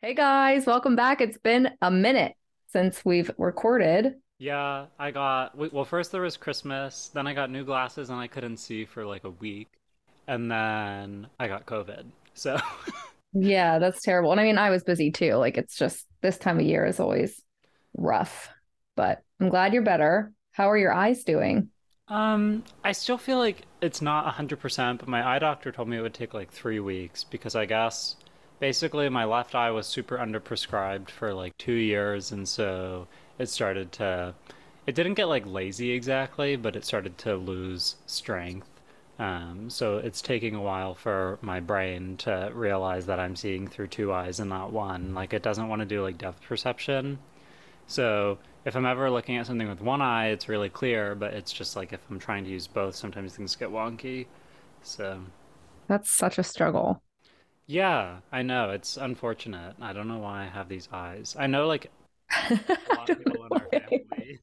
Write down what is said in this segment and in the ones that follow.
Hey guys, welcome back. It's been a minute since we've recorded. Yeah, I got well, first there was Christmas, then I got new glasses and I couldn't see for like a week, and then I got COVID. So Yeah, that's terrible. And I mean, I was busy too. Like it's just this time of year is always rough. But I'm glad you're better. How are your eyes doing? um I still feel like it's not 100%, but my eye doctor told me it would take like 3 weeks because I guess basically my left eye was super underprescribed for like 2 years and so it started to it didn't get like lazy exactly, but it started to lose strength. Um, so it's taking a while for my brain to realize that I'm seeing through two eyes and not one. Like it doesn't want to do like depth perception. So if I'm ever looking at something with one eye, it's really clear, but it's just like if I'm trying to use both, sometimes things get wonky. So That's such a struggle. Yeah, I know it's unfortunate. I don't know why I have these eyes. I know like a lot of people in our family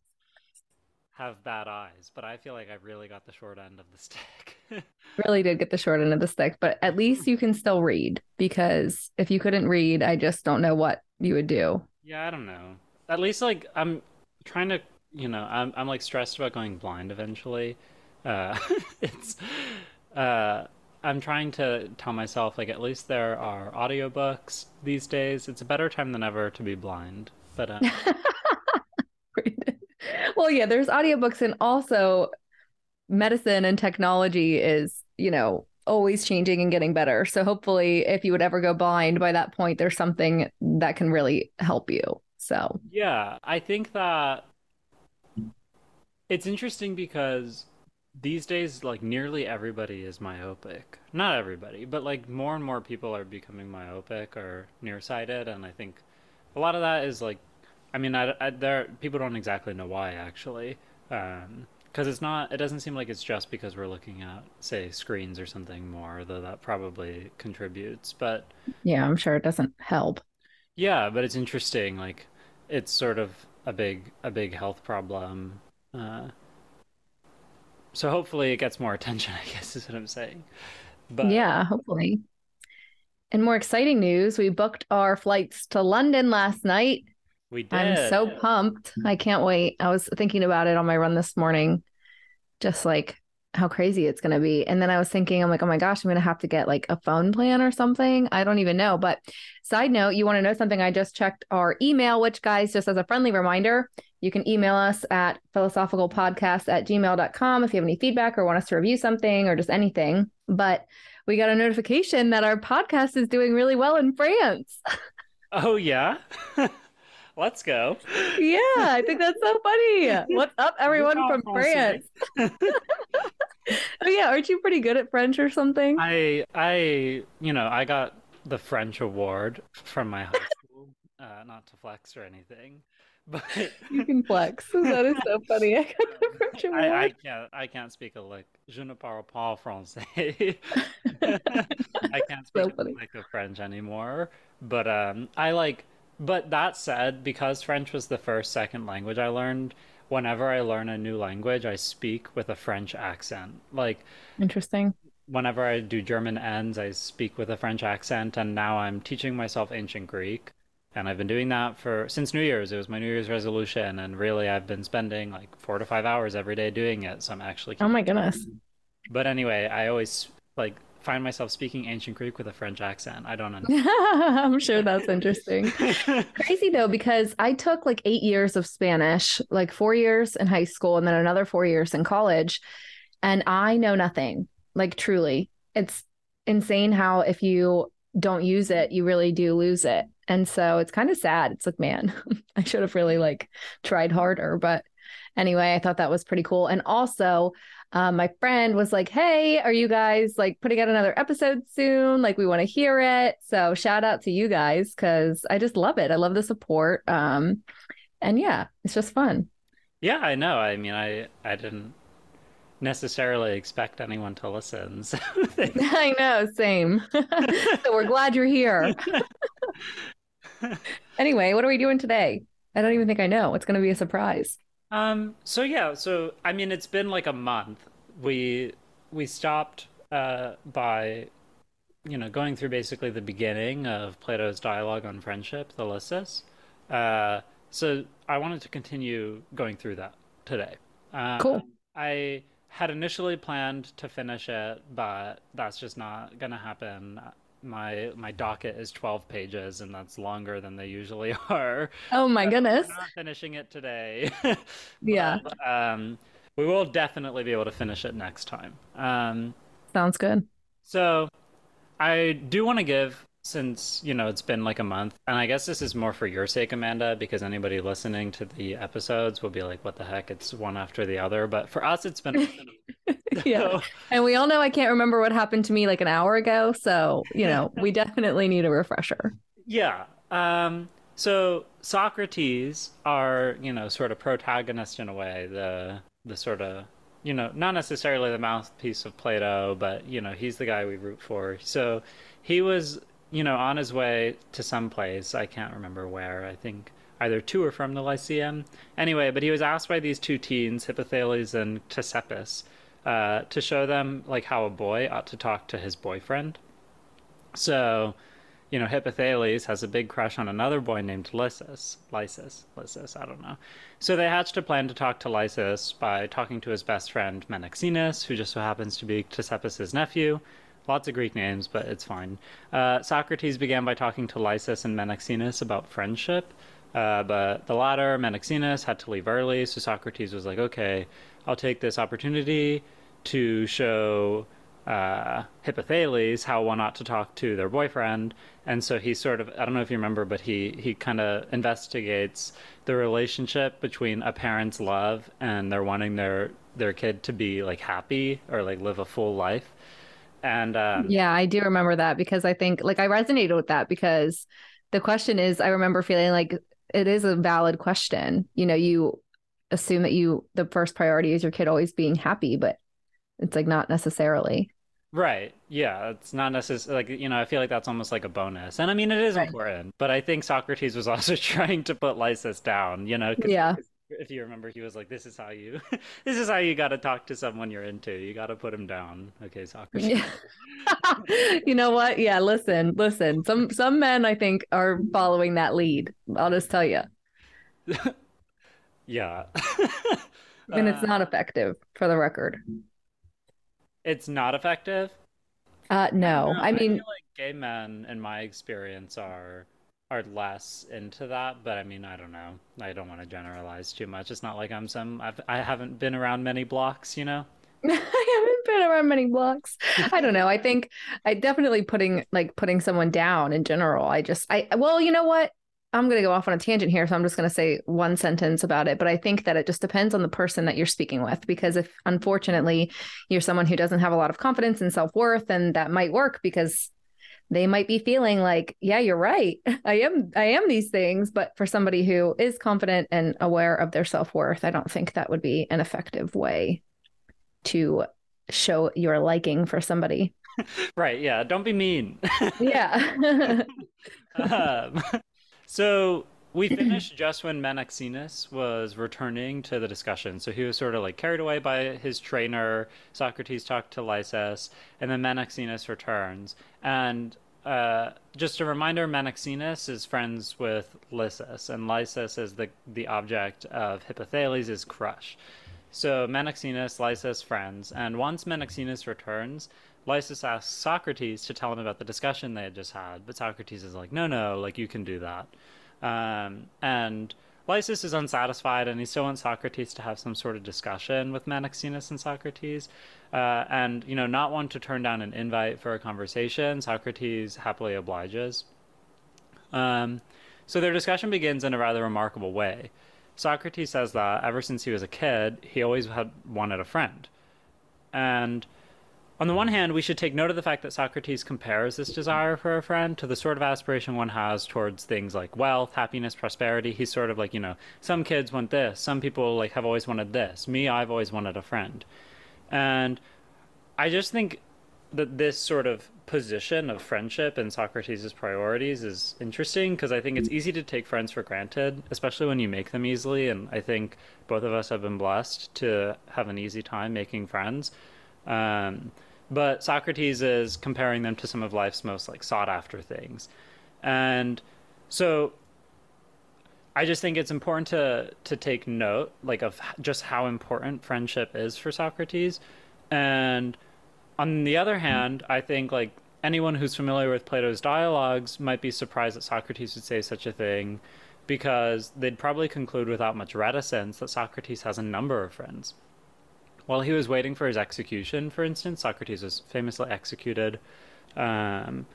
have bad eyes, but I feel like I really got the short end of the stick. Really did get the short end of the stick, but at least you can still read because if you couldn't read, I just don't know what you would do. Yeah, I don't know. At least like I'm trying to, you know, I'm I'm like stressed about going blind eventually. Uh it's uh I'm trying to tell myself like at least there are audiobooks these days. It's a better time than ever to be blind. But uh Well, yeah, there's audiobooks and also medicine and technology is, you know, always changing and getting better. So hopefully if you would ever go blind by that point, there's something that can really help you. So, yeah, I think that it's interesting because these days like nearly everybody is myopic. Not everybody, but like more and more people are becoming myopic or nearsighted and I think a lot of that is like I mean, I, I, there people don't exactly know why actually, um, because it's not. It doesn't seem like it's just because we're looking at, say, screens or something more, though that probably contributes. But yeah, I'm sure it doesn't help. yeah, but it's interesting. Like, it's sort of a big a big health problem. Uh, so hopefully it gets more attention. I guess is what I'm saying. But Yeah, hopefully. And more exciting news, we booked our flights to London last night. we did. I'm so pumped. I can't wait. I was thinking about it on my run this morning, just like how crazy it's going to be. And then I was thinking, I'm like, oh my gosh, I'm going to have to get like a phone plan or something. I don't even know. But side note, you want to know something? I just checked our email, which, guys, just as a friendly reminder, you can email us at philosophicalpodcast at gmail.com if you have any feedback or want us to review something or just anything. But we got a notification that our podcast is doing really well in France. Oh yeah. Let's go. Yeah, I think that's so funny. What's up, everyone from. France? Oh yeah, aren't you pretty good at French or something? I I you know I got the French award from my high school. Uh, not to flex or anything, but You can flex. That is so funny. I got the French I I can't I can't speak a lick. Je ne parle pas français. I can't speak So a lick of French anymore. But um I like. But that said, because French was the first second language I learned, whenever I learn a new language, I speak with a French accent. Like Interesting. whenever I do German ends, I speak with a French accent, and now I'm teaching myself ancient Greek. And I've been doing that for since New Year's. It was my New Year's resolution, and really I've been spending like four to five hours every day doing it. So I'm actually Oh my goodness. But anyway, I always like find myself speaking ancient Greek with a French accent. I don't know. I'm sure that's interesting. Crazy though, because I took like eight years of Spanish, like four years in high school, and then another four years in college. And I know nothing. Like truly. It's insane how if you don't use it, you really do lose it. And so it's kind of sad. It's like, man, I should have really like tried harder. But anyway, I thought that was pretty cool. And also, um, my friend was like, Hey, are you guys like putting out another episode soon? Like, we want to hear it. So, shout out to you guys because I just love it. I love the support. Um, and yeah, it's just fun. Yeah, I know. I mean, I I didn't necessarily expect anyone to listen. So. I know, same. so, we're glad you're here. Anyway, what are we doing today? I don't even think I know. It's going to be a surprise. Um, so yeah, so I mean it's been like a month. We we stopped uh by you know, going through basically the beginning of Plato's dialogue on friendship, the Lysis. Uh, so I wanted to continue going through that today. Uh, Cool. I had initially planned to finish it, but that's just not gonna happen. My my docket is 12 pages, and that's longer than they usually are. Oh my So goodness. we're not finishing it today, Yeah, um, we will definitely be able to finish it next time. Um, sounds good. so I do want to give, since, you know, it's been like a month, and I guess this is more for your sake, Amanda, because anybody listening to the episodes will be like, what the heck? It's one after the other. But for us, it's been. Yeah. And we all know I can't remember what happened to me like an hour ago. So, you know, we definitely need a refresher. yeah. Um, so Socrates our, you know, sort of protagonist in a way, the the sort of, you know, not necessarily the mouthpiece of Plato, but you know, he's the guy we root for. So he was, you know, on his way to some place, I can't remember where. I think either to or from the Lyceum. Anyway, but he was asked by these two teens, Hippothales and Ctesippus, uh, to show them like how a boy ought to talk to his boyfriend. So, you know, Hippothales has a big crush on another boy named Lysis. Lysis, Lysis, I don't know. So they hatched a plan to talk to Lysis by talking to his best friend Menexenus, who just so happens to be Ctesippus's nephew. Lots of Greek names, but it's fine. Uh, Socrates began by talking to Lysis and Menexenus about friendship, uh, but the latter, Menexenus, had to leave early, so Socrates was like, okay, I'll take this opportunity to show uh, Hippothales how one ought to talk to their boyfriend. And so he sort of, I don't know if you remember, but he, he kind of investigates the relationship between a parent's love and their wanting their, their kid to be like happy or like live a full life. And um, Yeah, I do remember that because I think like I resonated with that because the question is I remember feeling like it is a valid question. You know, you assume that you the first priority is your kid always being happy, but it's like not necessarily. Right. Yeah. It's not necessarily like, you know, I feel like that's almost like a bonus. And I mean, it is Right. important, but I think Socrates was also trying to put Lysis down, you know, Yeah. if you remember, he was like, this is how you, this is how you got to talk to someone you're into. You got to put him down. Okay, Socrates. Yeah. you know what? Yeah, listen, listen. Some some men I think are following that lead. I'll just tell you. Yeah. And it's Uh, not effective for the record. It's not effective. Uh no. No, I mean, feel like gay men, in my experience, are are less into that. But I mean, I don't know. I don't want to generalize too much. It's not like I'm some. I've, I haven't been around many blocks, you know. I haven't been around many blocks. I don't know. I think I definitely putting like putting someone down in general. I just I well, you know what? I'm going to go off on a tangent here, so I'm just going to say one sentence about it, but I think that it just depends on the person that you're speaking with because if unfortunately you're someone who doesn't have a lot of confidence and self-worth then that might work because they might be feeling like, yeah, you're right. I am I am these things, but for somebody who is confident and aware of their self-worth, I don't think that would be an effective way to show your liking for somebody. Right. Yeah. Don't be mean. Yeah. um, so we finished just when Menexenus was returning to the discussion. So he was sort of like carried away by his trainer. Socrates talked to Lysis, and then Menexenus returns. And uh, just a reminder, Menexenus is friends with Lysis, and Lysis is the the object of Hippothales' crush. So Menexenus, Lysis, friends, and once Menexenus returns, Lysis asks Socrates to tell him about the discussion they had just had, but Socrates is like, no, no, like you can do that. Um, and Lysis is unsatisfied, and he still wants Socrates to have some sort of discussion with Menexenus and Socrates. Uh, and, you know, not want to turn down an invite for a conversation, Socrates happily obliges. Um, so their discussion begins in a rather remarkable way. Socrates says that ever since he was a kid, he always had wanted a friend. And on the one hand, we should take note of the fact that Socrates compares this desire for a friend to the sort of aspiration one has towards things like wealth, happiness, prosperity. He's sort of like, you know, some kids want this, some people like have always wanted this. Me, I've always wanted a friend. And I just think that this sort of position of friendship and Socrates' priorities is interesting because I think it's easy to take friends for granted, especially when you make them easily. And I think both of us have been blessed to have an easy time making friends. Um, but Socrates is comparing them to some of life's most like sought after things. And so I just think it's important to to take note like of just how important friendship is for Socrates. And on the other hand, I think like anyone who's familiar with Plato's dialogues might be surprised that Socrates would say such a thing because they'd probably conclude without much reticence that Socrates has a number of friends. While he was waiting for his execution, for instance, Socrates was famously executed. Um,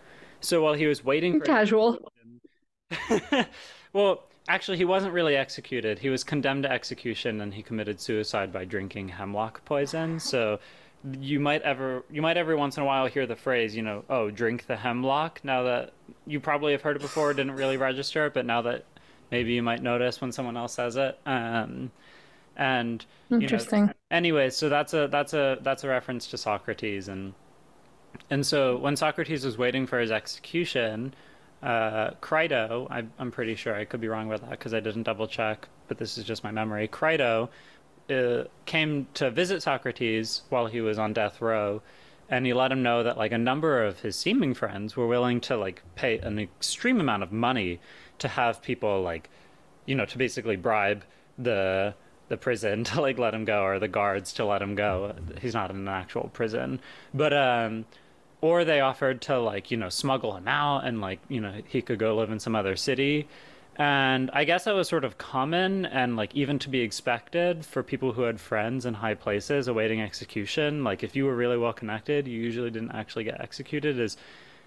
so while he was waiting for casual, well, actually, he wasn't really executed. He was condemned to execution, and he committed suicide by drinking hemlock poison. So you might ever you might every once in a while hear the phrase you know oh drink the hemlock now that you probably have heard it before didn't really register but now that maybe you might notice when someone else says it um, and interesting know, anyway so that's a that's a that's a reference to socrates. And and so when socrates was waiting for his execution uh, crito I, i'm pretty sure i could be wrong about that because i didn't double check but this is just my memory. Crito uh, came to visit Socrates while he was on death row, and he let him know that like a number of his seeming friends were willing to like pay an extreme amount of money to have people like, you know, to basically bribe the the prison to like let him go or the guards to let him go. He's not in an actual prison, but um, or they offered to like you know smuggle him out and like you know he could go live in some other city and I guess that was sort of common and like even to be expected for people who had friends in high places awaiting execution. Like if you were really well connected, you usually didn't actually get executed. Is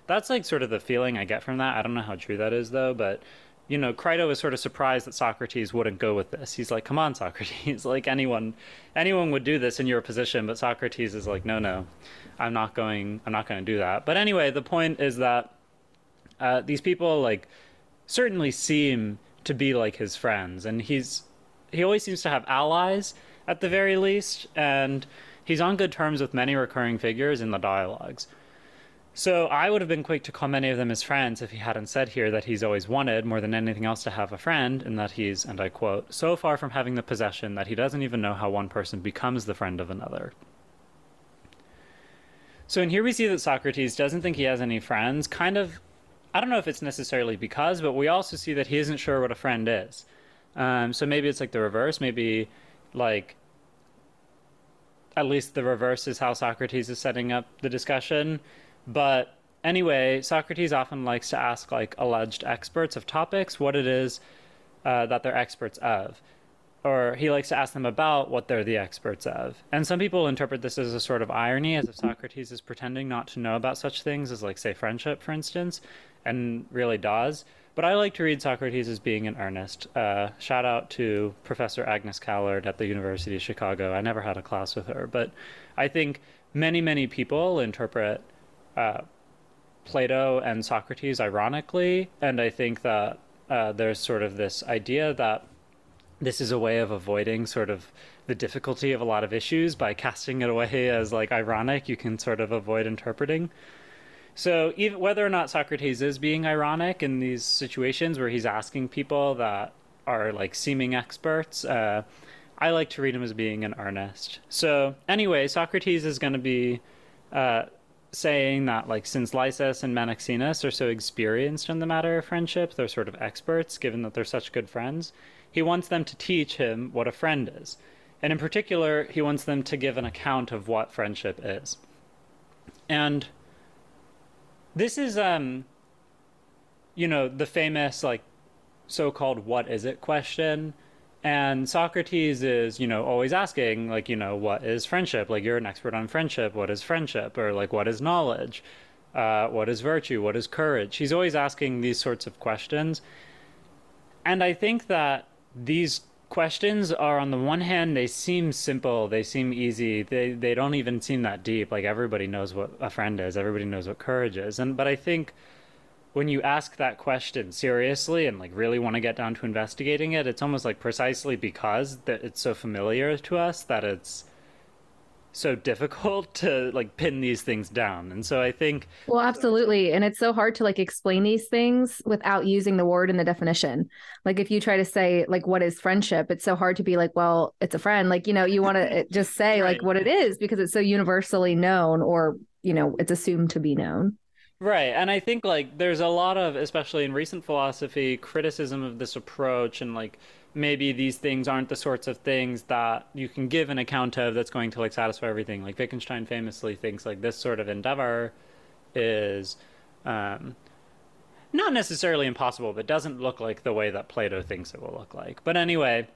that's like sort of the feeling I get from that. I don't know how true that is though, but you know, Crito is sort of surprised that Socrates wouldn't go with this. He's like, "Come on, Socrates! like anyone, anyone would do this in your position." But Socrates is like, "No, no, I'm not going. I'm not going to do that." But anyway, the point is that uh, these people like certainly seem to be like his friends, and he's he always seems to have allies at the very least, and he's on good terms with many recurring figures in the dialogues. So I would have been quick to call many of them his friends if he hadn't said here that he's always wanted more than anything else to have a friend, and that he's, and I quote, so far from having the possession that he doesn't even know how one person becomes the friend of another. So in here we see that Socrates doesn't think he has any friends, kind of I don't know if it's necessarily because, but we also see that he isn't sure what a friend is. Um, so maybe it's like the reverse. Maybe like at least the reverse is how Socrates is setting up the discussion. But anyway, Socrates often likes to ask like alleged experts of topics what it is uh, that they're experts of. Or he likes to ask them about what they're the experts of. And some people interpret this as a sort of irony, as if Socrates is pretending not to know about such things as, like, say, friendship, for instance and really does. But I like to read Socrates as being in earnest. Uh, shout out to Professor Agnes Callard at the University of Chicago. I never had a class with her, but I think many, many people interpret uh, Plato and Socrates ironically, and I think that uh, there's sort of this idea that this is a way of avoiding sort of the difficulty of a lot of issues by casting it away as like ironic. You can sort of avoid interpreting. So even whether or not Socrates is being ironic in these situations where he's asking people that are like seeming experts, uh, I like to read him as being in earnest. So anyway, Socrates is going to be uh, saying that like since Lysis and Menexenus are so experienced in the matter of friendship, they're sort of experts given that they're such good friends. He wants them to teach him what a friend is. And in particular, he wants them to give an account of what friendship is. And this is um you know, the famous like so-called what is it question. And Socrates is, you know, always asking, like, you know, what is friendship? Like, you're an expert on friendship. What is friendship? Or, like, what is knowledge? Uh, what is virtue? What is courage? He's always asking these sorts of questions. And I think that these questions are on the one hand they seem simple they seem easy they they don't even seem that deep like everybody knows what a friend is everybody knows what courage is and but i think when you ask that question seriously and like really want to get down to investigating it it's almost like precisely because that it's so familiar to us that it's so difficult to like pin these things down and so i think well absolutely and it's so hard to like explain these things without using the word in the definition like if you try to say like what is friendship it's so hard to be like well it's a friend like you know you want to eh, just say right. like what it is because it's so universally known or you know, it's assumed to be known. Right. And I think like there's a lot of, especially in recent philosophy, criticism of this approach and like maybe these things aren't the sorts of things that you can give an account of that's going to like satisfy everything. Like Wittgenstein famously thinks like this sort of endeavor is um, not necessarily impossible, but doesn't look like the way that Plato thinks it will look like. But anyway,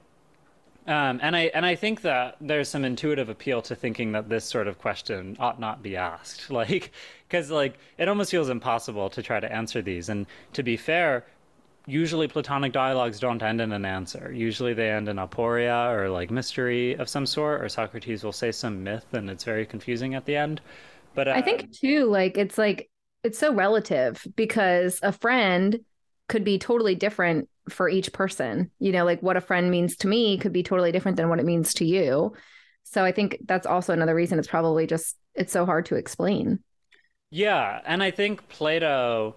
um, and I and I think that there's some intuitive appeal to thinking that this sort of question ought not be asked, like because like it almost feels impossible to try to answer these. And to be fair, usually Platonic dialogues don't end in an answer. Usually they end in aporia or like mystery of some sort, or Socrates will say some myth, and it's very confusing at the end. But uh, I think too, like it's like it's so relative because a friend could be totally different for each person. You know, like what a friend means to me could be totally different than what it means to you. So I think that's also another reason it's probably just it's so hard to explain. Yeah, and I think Plato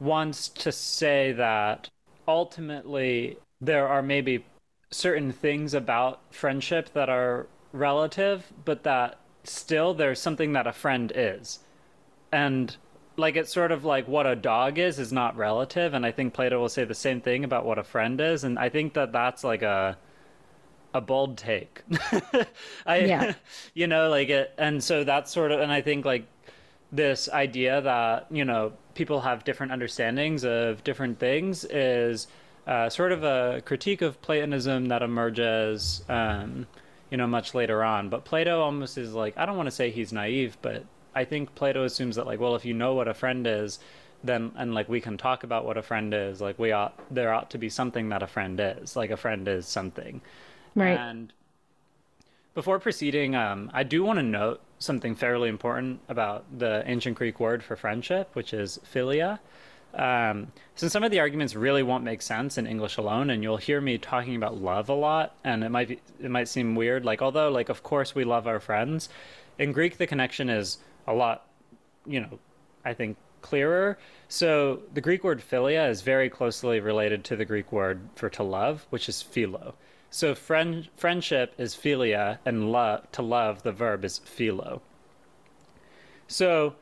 wants to say that ultimately there are maybe certain things about friendship that are relative, but that still there's something that a friend is. And like it's sort of like what a dog is is not relative and i think plato will say the same thing about what a friend is and i think that that's like a a bold take i yeah. you know like it and so that's sort of and i think like this idea that you know people have different understandings of different things is uh, sort of a critique of platonism that emerges um, you know much later on but plato almost is like i don't want to say he's naive but I think Plato assumes that like, well, if you know what a friend is, then and like we can talk about what a friend is. Like we ought there ought to be something that a friend is. Like a friend is something. Right. And before proceeding, um, I do want to note something fairly important about the ancient Greek word for friendship, which is philia. Um, since some of the arguments really won't make sense in English alone, and you'll hear me talking about love a lot, and it might be, it might seem weird. Like although like of course we love our friends, in Greek the connection is a lot, you know, I think clearer. So the Greek word philia is very closely related to the Greek word for to love, which is philo. So friend, friendship is philia, and love to love the verb is philo. So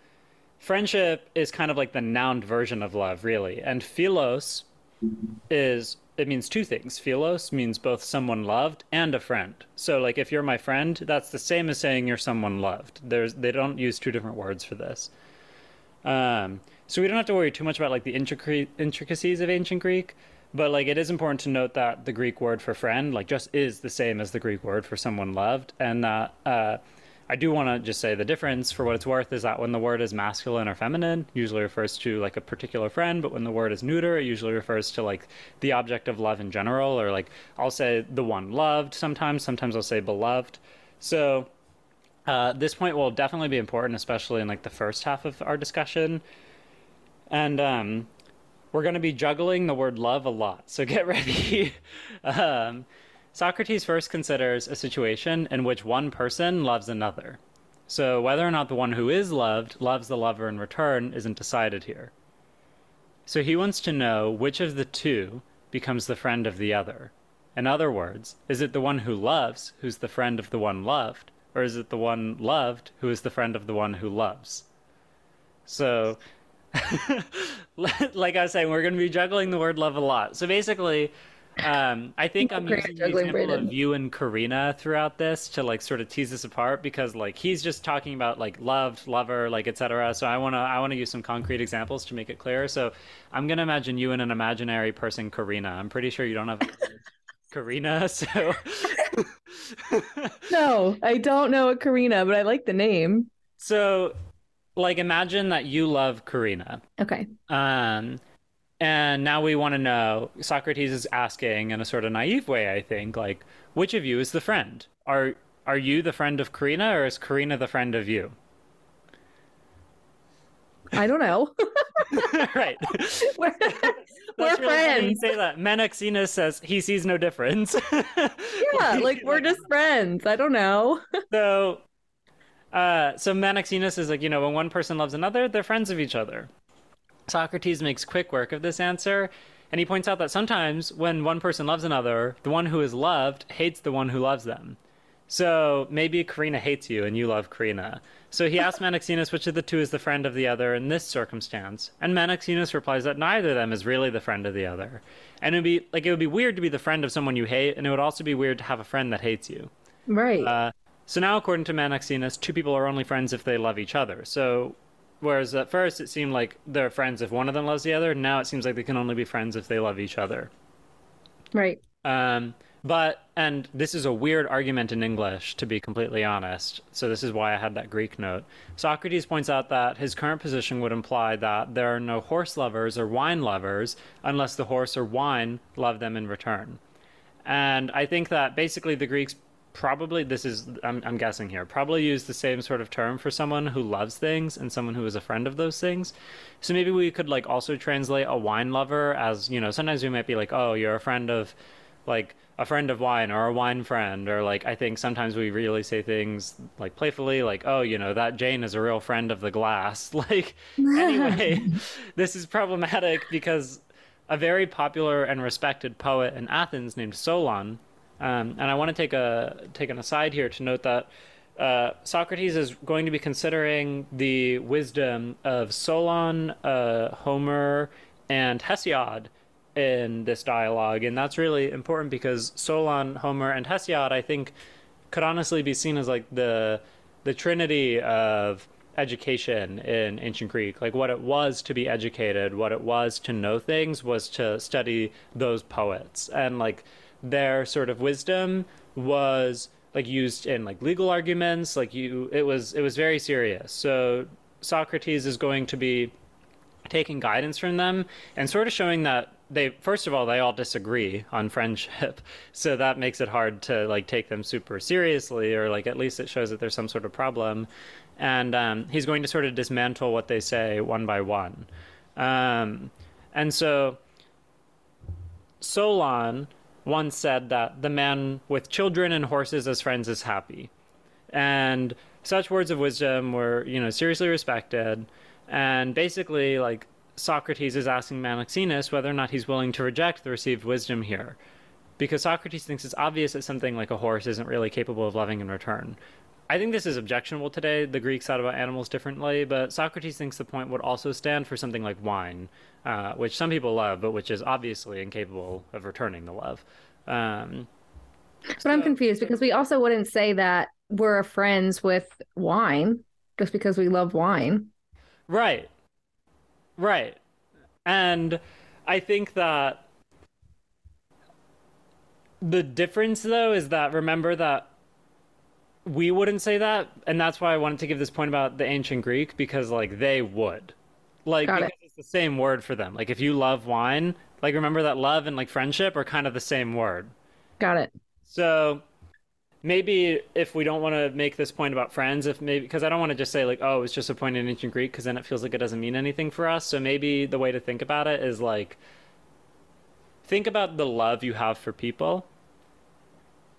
friendship is kind of like the noun version of love, really, and philos is it means two things. Philos means both someone loved and a friend. So like if you're my friend, that's the same as saying you're someone loved. There's they don't use two different words for this. Um, so we don't have to worry too much about like the intricacies of ancient Greek, but like it is important to note that the Greek word for friend like just is the same as the Greek word for someone loved, and that uh, I do want to just say the difference for what it's worth is that when the word is masculine or feminine, usually refers to like a particular friend, but when the word is neuter, it usually refers to like the object of love in general, or like I'll say the one loved sometimes, sometimes I'll say beloved. So uh, this point will definitely be important, especially in like the first half of our discussion. And um, we're going to be juggling the word love a lot, so get ready. um, Socrates first considers a situation in which one person loves another. So whether or not the one who is loved loves the lover in return isn't decided here. So he wants to know which of the two becomes the friend of the other. In other words, is it the one who loves who's the friend of the one loved, or is it the one loved who is the friend of the one who loves? So, like I was saying, we're going to be juggling the word love a lot. So basically, um, I think I'm using the example of you and Karina throughout this to like sort of tease this apart because like he's just talking about like loved, lover, like etc. So I wanna I wanna use some concrete examples to make it clearer. So I'm gonna imagine you and an imaginary person, Karina. I'm pretty sure you don't have Karina, so no, I don't know a Karina, but I like the name. So like imagine that you love Karina. Okay. Um and now we want to know Socrates is asking in a sort of naive way, I think, like, which of you is the friend? Are are you the friend of Karina or is Karina the friend of you? I don't know. right. We're, we're really friends. Say that. Menexenus says he sees no difference. yeah, like we're just friends. I don't know. so uh so Menexenus is like, you know, when one person loves another, they're friends of each other. Socrates makes quick work of this answer, and he points out that sometimes when one person loves another, the one who is loved hates the one who loves them. So maybe Karina hates you and you love Karina. So he asks Menexenus which of the two is the friend of the other in this circumstance, and Menexenus replies that neither of them is really the friend of the other. And it would be like it would be weird to be the friend of someone you hate, and it would also be weird to have a friend that hates you. Right. Uh, so now, according to Menexenus, two people are only friends if they love each other. So, whereas at first it seemed like they're friends if one of them loves the other, now it seems like they can only be friends if they love each other. Right. Um, but, and this is a weird argument in English, to be completely honest. So, this is why I had that Greek note. Socrates points out that his current position would imply that there are no horse lovers or wine lovers unless the horse or wine love them in return. And I think that basically the Greeks probably this is I'm, I'm guessing here probably use the same sort of term for someone who loves things and someone who is a friend of those things. So maybe we could like also translate a wine lover as you know sometimes we might be like oh you're a friend of like a friend of wine or a wine friend or like i think sometimes we really say things like playfully like oh you know that jane is a real friend of the glass. Like anyway this is problematic because a very popular and respected poet in athens named solon um, and I want to take a take an aside here to note that uh, Socrates is going to be considering the wisdom of Solon, uh, Homer, and Hesiod in this dialogue, and that's really important because Solon, Homer, and Hesiod, I think, could honestly be seen as like the the trinity of education in ancient Greek. Like what it was to be educated, what it was to know things, was to study those poets, and like their sort of wisdom was like used in like legal arguments like you it was it was very serious. So socrates is going to be taking guidance from them and sort of showing that they first of all they all disagree on friendship. So that makes it hard to like take them super seriously or like at least it shows that there's some sort of problem. And um, he's going to sort of dismantle what they say one by one. Um, and so solon once said that the man with children and horses as friends is happy. And such words of wisdom were, you know, seriously respected. And basically, like, Socrates is asking Menexenus whether or not he's willing to reject the received wisdom here. Because Socrates thinks it's obvious that something like a horse isn't really capable of loving in return. I think this is objectionable today. The Greeks thought about animals differently, but Socrates thinks the point would also stand for something like wine, uh, which some people love, but which is obviously incapable of returning the love. Um, but so, I'm confused because we also wouldn't say that we're friends with wine just because we love wine. Right. Right. And I think that the difference though is that remember that we wouldn't say that and that's why I wanted to give this point about the ancient Greek because like they would. Like Got because it. it's the same word for them. Like if you love wine, like remember that love and like friendship are kind of the same word. Got it. So maybe if we don't want to make this point about friends, if maybe because I don't want to just say like, oh, it's just a point in ancient Greek, because then it feels like it doesn't mean anything for us. So maybe the way to think about it is like, think about the love you have for people.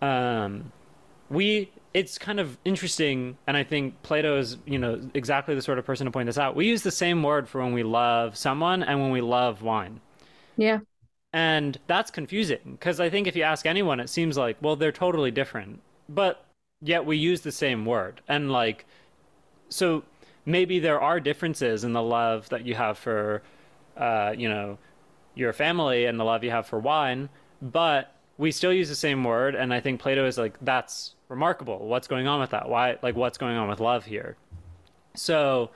Um, we it's kind of interesting, and I think Plato is you know exactly the sort of person to point this out. We use the same word for when we love someone and when we love wine. Yeah. And that's confusing because I think if you ask anyone, it seems like, well, they're totally different, but yet we use the same word. And like, so maybe there are differences in the love that you have for, uh, you know, your family and the love you have for wine, but we still use the same word. And I think Plato is like, that's remarkable. What's going on with that? Why, like, what's going on with love here? So,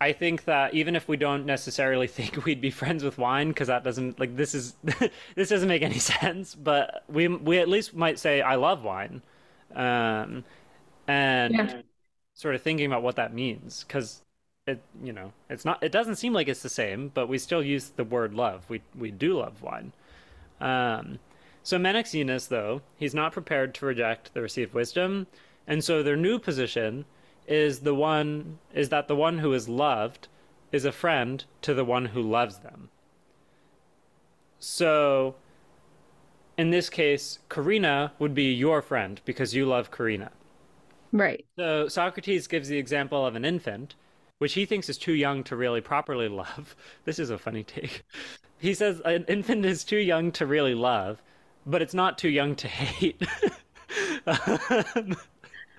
I think that even if we don't necessarily think we'd be friends with wine, because that doesn't like this is this doesn't make any sense, but we we at least might say I love wine, um, and yeah. sort of thinking about what that means, because it you know it's not it doesn't seem like it's the same, but we still use the word love. We we do love wine. Um, so Menexenus, though, he's not prepared to reject the received wisdom, and so their new position is the one is that the one who is loved is a friend to the one who loves them. So in this case, Karina would be your friend because you love Karina. Right. So Socrates gives the example of an infant, which he thinks is too young to really properly love. This is a funny take. He says an infant is too young to really love, but it's not too young to hate.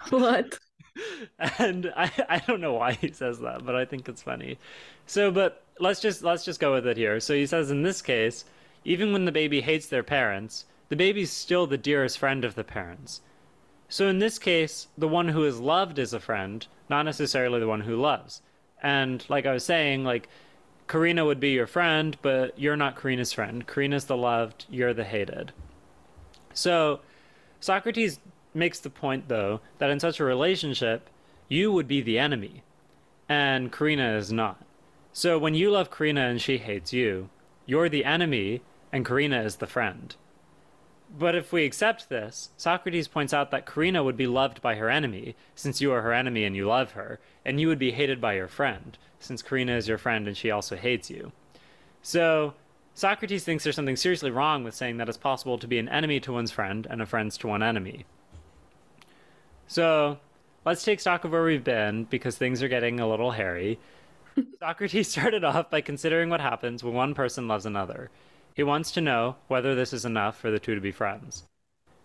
what? And I, I don't know why he says that, but I think it's funny. So, but let's just let's just go with it here. So he says in this case, even when the baby hates their parents, the baby's still the dearest friend of the parents. So in this case, the one who is loved is a friend, not necessarily the one who loves. And like I was saying, like Karina would be your friend, but you're not Karina's friend. Karina's the loved, you're the hated. So Socrates makes the point, though, that in such a relationship, you would be the enemy, and Karina is not. So when you love Karina and she hates you, you're the enemy, and Karina is the friend. But if we accept this, Socrates points out that Karina would be loved by her enemy, since you are her enemy and you love her, and you would be hated by your friend, since Karina is your friend and she also hates you. So, Socrates thinks there's something seriously wrong with saying that it's possible to be an enemy to one's friend and a friend to one enemy. So, let's take stock of where we've been because things are getting a little hairy. Socrates started off by considering what happens when one person loves another. He wants to know whether this is enough for the two to be friends.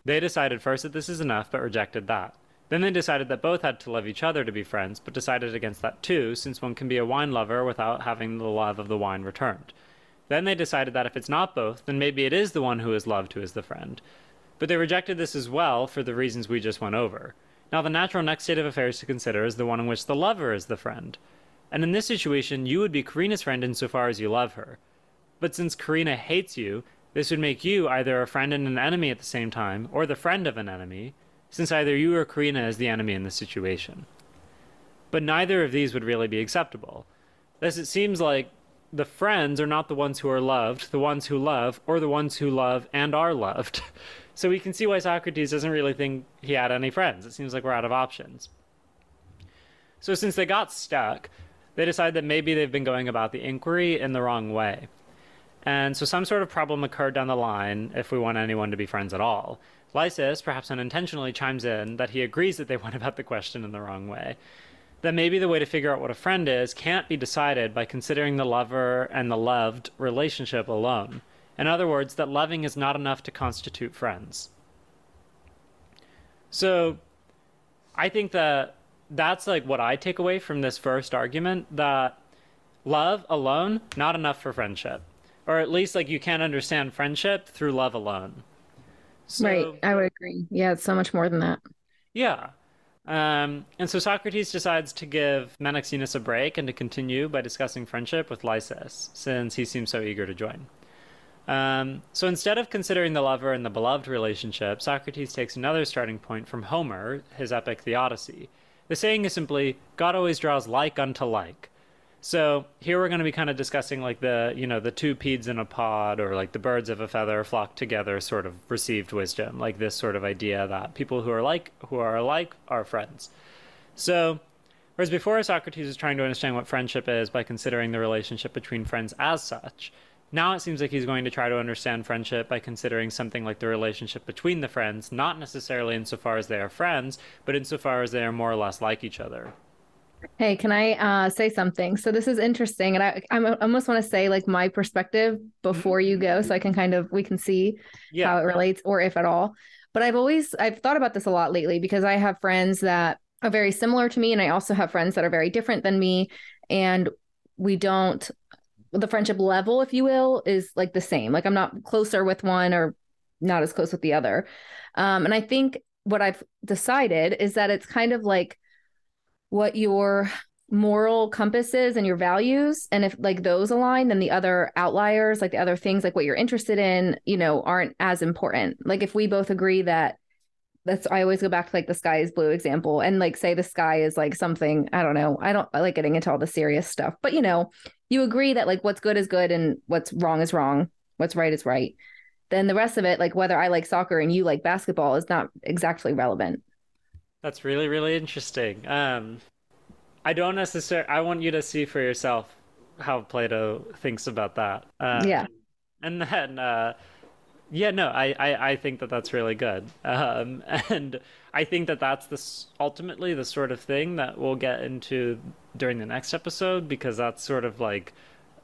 They decided first that this is enough, but rejected that. Then they decided that both had to love each other to be friends, but decided against that too, since one can be a wine lover without having the love of the wine returned. Then they decided that if it's not both, then maybe it is the one who is loved who is the friend. But they rejected this as well for the reasons we just went over. Now, the natural next state of affairs to consider is the one in which the lover is the friend. And in this situation, you would be Karina's friend insofar as you love her. But since Karina hates you, this would make you either a friend and an enemy at the same time, or the friend of an enemy, since either you or Karina is the enemy in this situation. But neither of these would really be acceptable, thus it seems like the friends are not the ones who are loved, the ones who love, or the ones who love and are loved. so we can see why Socrates doesn't really think he had any friends. It seems like we're out of options. So since they got stuck, they decide that maybe they've been going about the inquiry in the wrong way. And so some sort of problem occurred down the line if we want anyone to be friends at all. Lysis, perhaps unintentionally, chimes in that he agrees that they went about the question in the wrong way. That maybe the way to figure out what a friend is can't be decided by considering the lover and the loved relationship alone. In other words, that loving is not enough to constitute friends. So I think that that's like what I take away from this first argument that love alone, not enough for friendship or at least like you can't understand friendship through love alone. So, right, I would agree. Yeah, it's so much more than that. Yeah. Um, and so Socrates decides to give Menexenus a break and to continue by discussing friendship with Lysis, since he seems so eager to join. Um, so instead of considering the lover and the beloved relationship, Socrates takes another starting point from Homer, his epic The Odyssey. The saying is simply, God always draws like unto like. So here we're going to be kind of discussing like the you know the two peas in a pod or like the birds of a feather flock together sort of received wisdom like this sort of idea that people who are like who are alike are friends. So whereas before Socrates is trying to understand what friendship is by considering the relationship between friends as such. Now it seems like he's going to try to understand friendship by considering something like the relationship between the friends, not necessarily insofar as they are friends, but insofar as they are more or less like each other. Hey, can I uh, say something? So this is interesting, and I, I almost want to say like my perspective before you go, so I can kind of we can see yeah. how it relates, or if at all. But I've always I've thought about this a lot lately because I have friends that are very similar to me, and I also have friends that are very different than me, and we don't the friendship level, if you will, is like the same. Like I'm not closer with one or not as close with the other. Um, and I think what I've decided is that it's kind of like what your moral compass is and your values. And if like those align then the other outliers like the other things like what you're interested in you know aren't as important. Like if we both agree that that's i always go back to like the sky is blue example and like say the sky is like something i don't know i don't I like getting into all the serious stuff but you know you agree that like what's good is good and what's wrong is wrong what's right is right then the rest of it like whether i like soccer and you like basketball is not exactly relevant that's really really interesting. Um, I don't necessarily. I want you to see for yourself how Plato thinks about that. Uh, yeah. And then, uh, yeah, no, I, I, I think that that's really good. Um, and I think that that's this ultimately the sort of thing that we'll get into during the next episode because that's sort of like,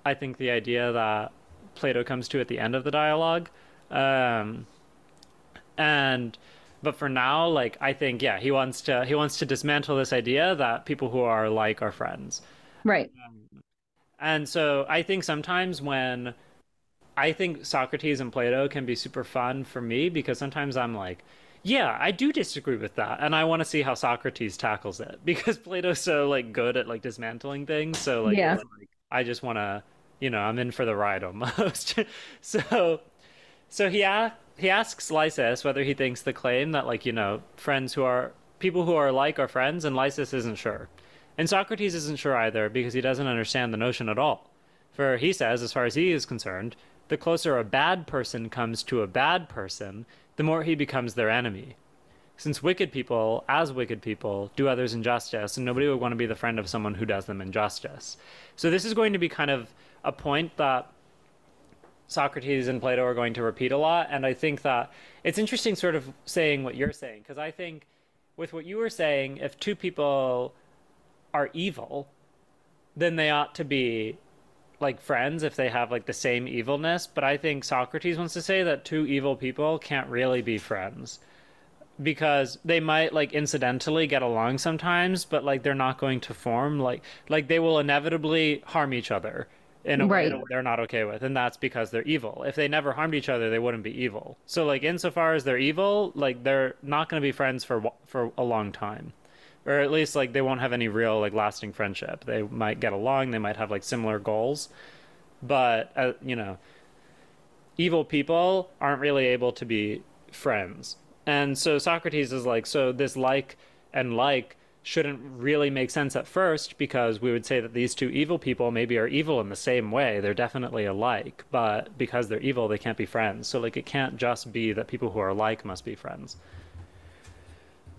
I think the idea that Plato comes to at the end of the dialogue. Um, and But for now, like I think, yeah, he wants to he wants to dismantle this idea that people who are like are friends. Right. Um, and so I think sometimes when I think Socrates and Plato can be super fun for me because sometimes I'm like, yeah, I do disagree with that, and I want to see how Socrates tackles it because Plato's so like good at like dismantling things. So like, Yeah. like, I just want to, you know, I'm in for the ride almost. so, so he a- he asks Lysis whether he thinks the claim that like you know friends who are people who are alike are friends, and Lysis isn't sure, and Socrates isn't sure either because he doesn't understand the notion at all. For he says, as far as he is concerned, the closer a bad person comes to a bad person, the more he becomes their enemy. Since wicked people, as wicked people, do others injustice, and nobody would want to be the friend of someone who does them injustice. So this is going to be kind of a point that Socrates and Plato are going to repeat a lot, and I think that it's interesting sort of saying what you're saying, because I think with what you were saying, if two people are evil, then they ought to be like friends if they have like the same evilness. But I think Socrates wants to say that two evil people can't really be friends because they might like incidentally get along sometimes, but like they're not going to form like like they will inevitably harm each other in a way Right. that they're not okay with, and that's because they're evil. If they never harmed each other, they wouldn't be evil. So like insofar as they're evil, like they're not going to be friends for for a long time or at least like they won't have any real like lasting friendship. They might get along, they might have like similar goals, but uh, you know, evil people aren't really able to be friends. And so Socrates is like, so this like and like shouldn't really make sense at first because we would say that these two evil people maybe are evil in the same way. They're definitely alike, but because they're evil, they can't be friends. So like it can't just be that people who are alike must be friends.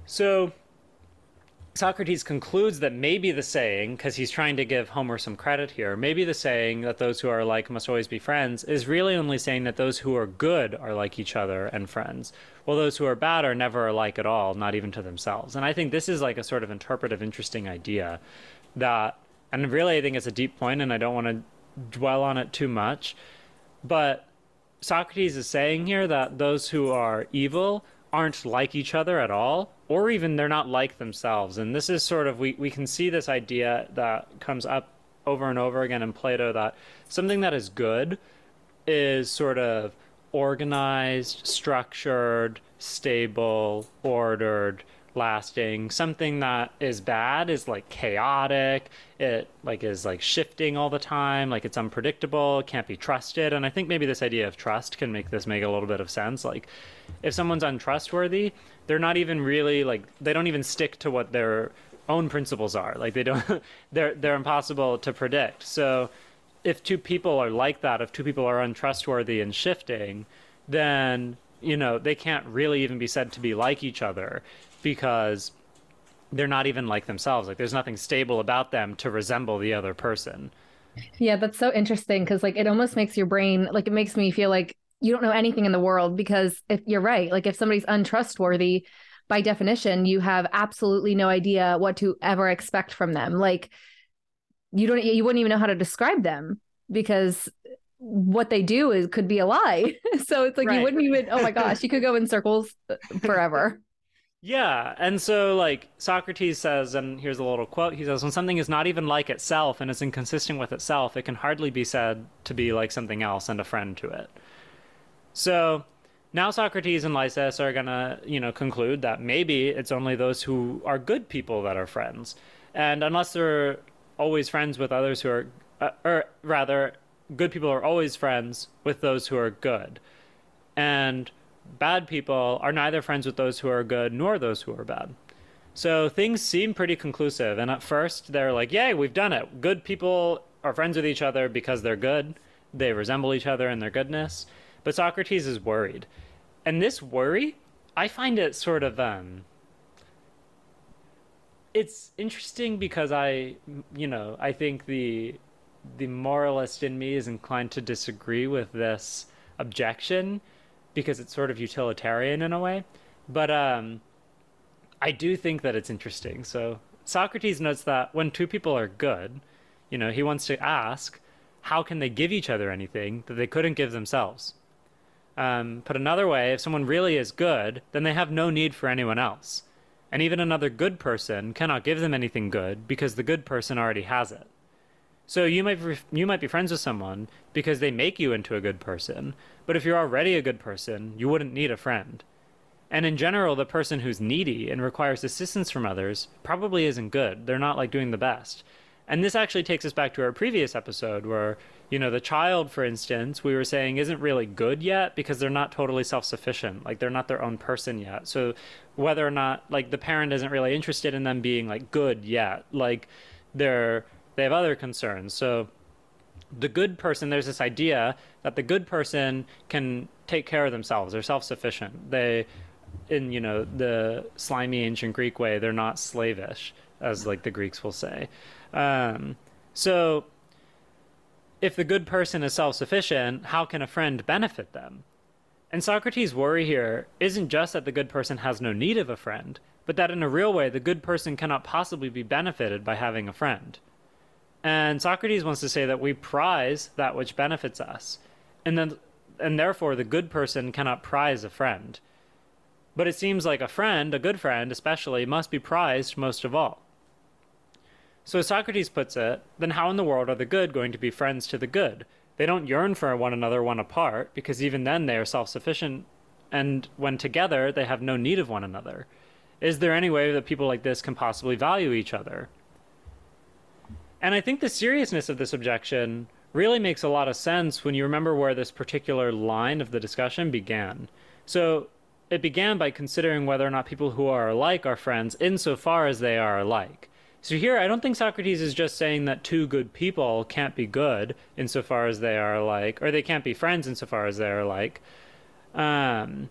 So Socrates concludes that maybe the saying, because he's trying to give Homer some credit here, maybe the saying that those who are alike must always be friends is really only saying that those who are good are like each other and friends, while those who are bad are never alike at all, not even to themselves. And I think this is like a sort of interpretive, interesting idea that, and really I think it's a deep point, and I don't want to dwell on it too much, but Socrates is saying here that those who are evil aren't like each other at all, or even they're not like themselves. And this is sort of, we, we can see this idea that comes up over and over again in Plato that something that is good is sort of organized, structured, stable, ordered, lasting. Something that is bad is like chaotic. It like is like shifting all the time, like it's unpredictable, can't be trusted. And I think maybe this idea of trust can make this make a little bit of sense. Like if someone's untrustworthy, they're not even really like they don't even stick to what their own principles are. Like they don't they're they're impossible to predict. So if two people are like that, if two people are untrustworthy and shifting, then you know they can't really even be said to be like each other because they're not even like themselves. Like there's nothing stable about them to resemble the other person. Yeah, that's so interesting because like it almost makes your brain like it makes me feel like you don't know anything in the world because if you're right, like if somebody's untrustworthy, by definition, you have absolutely no idea what to ever expect from them. Like you don't you wouldn't even know how to describe them because what they do is could be a lie. so it's like you wouldn't even oh my gosh, you could go in circles uh, forever. Yeah, and so like Socrates says, and here's a little quote. He says, "When something is not even like itself and is inconsistent with itself, it can hardly be said to be like something else and a friend to it." So now Socrates and Lysis are gonna, you know, conclude that maybe it's only those who are good people that are friends, and unless they're always friends with others who are, uh, or rather, good people are always friends with those who are good, and bad people are neither friends with those who are good nor those who are bad. So things seem pretty conclusive, and at first they're like, "Yay, we've done it! Good people are friends with each other because they're good. They resemble each other in their goodness." But Socrates is worried, and this worry, I find it sort of um. It's interesting because I, you know, I think the the moralist in me is inclined to disagree with this objection because it's sort of utilitarian in a way. But um, I do think that it's interesting. So Socrates notes that when two people are good, you know, he wants to ask, how can they give each other anything that they couldn't give themselves? Um, put another way, if someone really is good, then they have no need for anyone else. And even another good person cannot give them anything good because the good person already has it. So you might you might be friends with someone because they make you into a good person, but if you're already a good person, you wouldn't need a friend. And in general, the person who's needy and requires assistance from others probably isn't good. They're not like doing the best. And this actually takes us back to our previous episode where, you know, the child, for instance, we were saying isn't really good yet because they're not totally self sufficient. Like they're not their own person yet. So whether or not, like, the parent isn't really interested in them being, like, good yet, like, they're, they have other concerns. So the good person, there's this idea that the good person can take care of themselves. They're self sufficient. They, in, you know, the slimy ancient Greek way, they're not slavish, as, like, the Greeks will say. Um, so, if the good person is self sufficient, how can a friend benefit them? And Socrates' worry here isn't just that the good person has no need of a friend, but that in a real way, the good person cannot possibly be benefited by having a friend. And Socrates wants to say that we prize that which benefits us, and then and therefore the good person cannot prize a friend. But it seems like a friend, a good friend especially, must be prized most of all. So as Socrates puts it, then how in the world are the good going to be friends to the good? They don't yearn for one another when apart, because even then they are self sufficient, and when together they have no need of one another. Is there any way that people like this can possibly value each other? And I think the seriousness of this objection really makes a lot of sense when you remember where this particular line of the discussion began. So it began by considering whether or not people who are alike are friends insofar as they are alike. So here, I don't think Socrates is just saying that two good people can't be good insofar as they are alike, or they can't be friends insofar as they are alike. Um,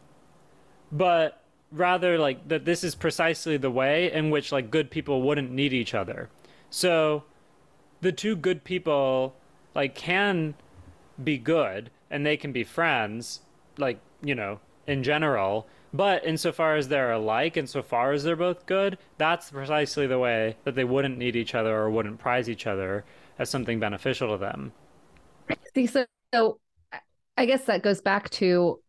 but rather like that this is precisely the way in which like good people wouldn't need each other. So the two good people like can be good and they can be friends, like, you know, in general, but insofar as they're alike, insofar as they're both good, that's precisely the way that they wouldn't need each other or wouldn't prize each other as something beneficial to them. See, so, so I guess that goes back to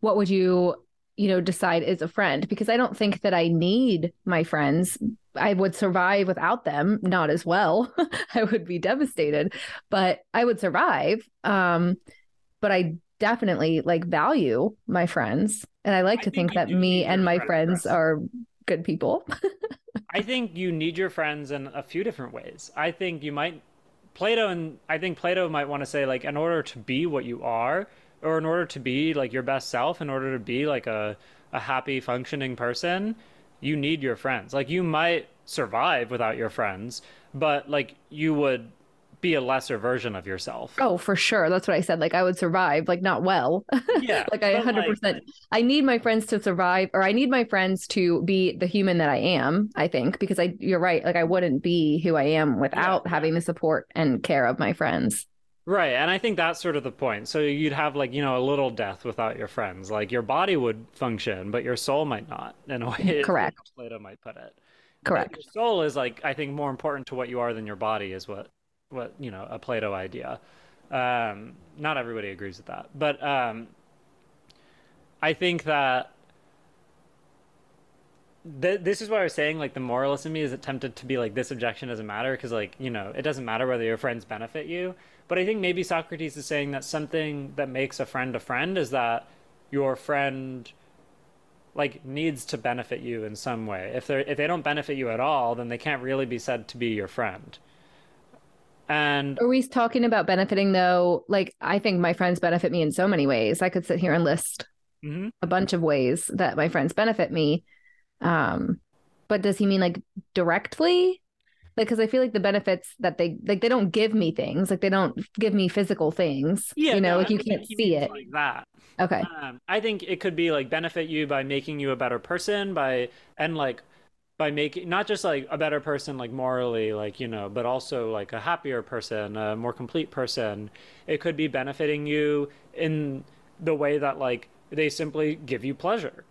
what would you, you know, decide is a friend? Because I don't think that I need my friends. I would survive without them, not as well. I would be devastated, but I would survive. Um, but I definitely like value my friends. And i like I to think, think that me and my friends, friends are good people. I think you need your friends in a few different ways. I think you might plato and i think plato might want to say like in order to be what you are or in order to be like your best self in order to be like a, a happy functioning person you need your friends. Like you might survive without your friends but like you would be a lesser version of yourself. Oh, for sure. That's what I said. Like I would survive, like not well. Yeah. like I 100% like... I need my friends to survive or I need my friends to be the human that I am, I think, because I you're right, like I wouldn't be who I am without yeah. having the support and care of my friends. Right. And I think that's sort of the point. So you'd have like, you know, a little death without your friends. Like your body would function, but your soul might not in a way. Correct. Plato might put it. Correct. But your soul is like I think more important to what you are than your body is what what you know a Plato idea. Um, not everybody agrees with that, but um, I think that th- this is why I was saying like the moralist in me is tempted to be like this objection doesn't matter because like you know it doesn't matter whether your friends benefit you. But I think maybe Socrates is saying that something that makes a friend a friend is that your friend like needs to benefit you in some way. If they if they don't benefit you at all, then they can't really be said to be your friend. And are we talking about benefiting though? Like, I think my friends benefit me in so many ways. I could sit here and list mm-hmm. a bunch of ways that my friends benefit me. Um, but does he mean like directly? Like, because I feel like the benefits that they like, they don't give me things. Like, they don't give me physical things. Yeah, you know, no, like you can't see it like that. Okay. Um, I think it could be like benefit you by making you a better person by and like by making not just like a better person like morally like you know but also like a happier person a more complete person it could be benefiting you in the way that like they simply give you pleasure.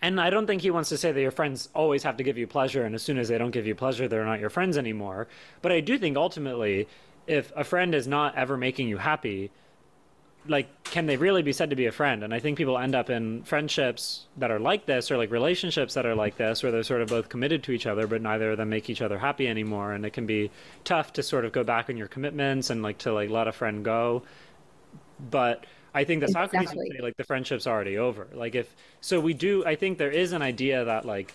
And i don't think he wants to say that your friends always have to give you pleasure and as soon as they don't give you pleasure they're not your friends anymore. But i do think ultimately if a friend is not ever making you happy like can they really be said to be a friend? And i think people end up in friendships that are like this or like relationships that are like this where they're sort of both committed to each other but neither of them make each other happy anymore. And it can be tough to sort of go back on your commitments and like to like let a friend go. But i think that exactly. socrates would say like the friendship's already over. Like if so we do i think there is an idea that like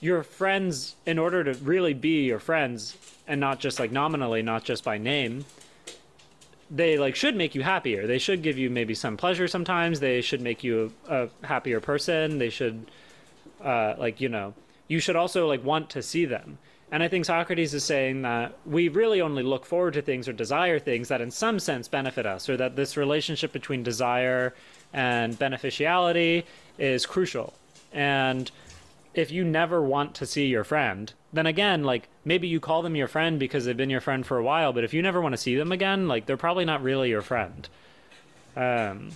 your friends in order to really be your friends and not just like nominally not just by name they like should make you happier. They should give you maybe some pleasure sometimes. They should make you a, a happier person. They should uh, like you know you should also like want to see them. And I think Socrates is saying that we really only look forward to things or desire things that in some sense benefit us, or that this relationship between desire and beneficiality is crucial. And if you never want to see your friend, then again, like maybe you call them your friend because they've been your friend for a while, but if you never want to see them again, like they're probably not really your friend. Um,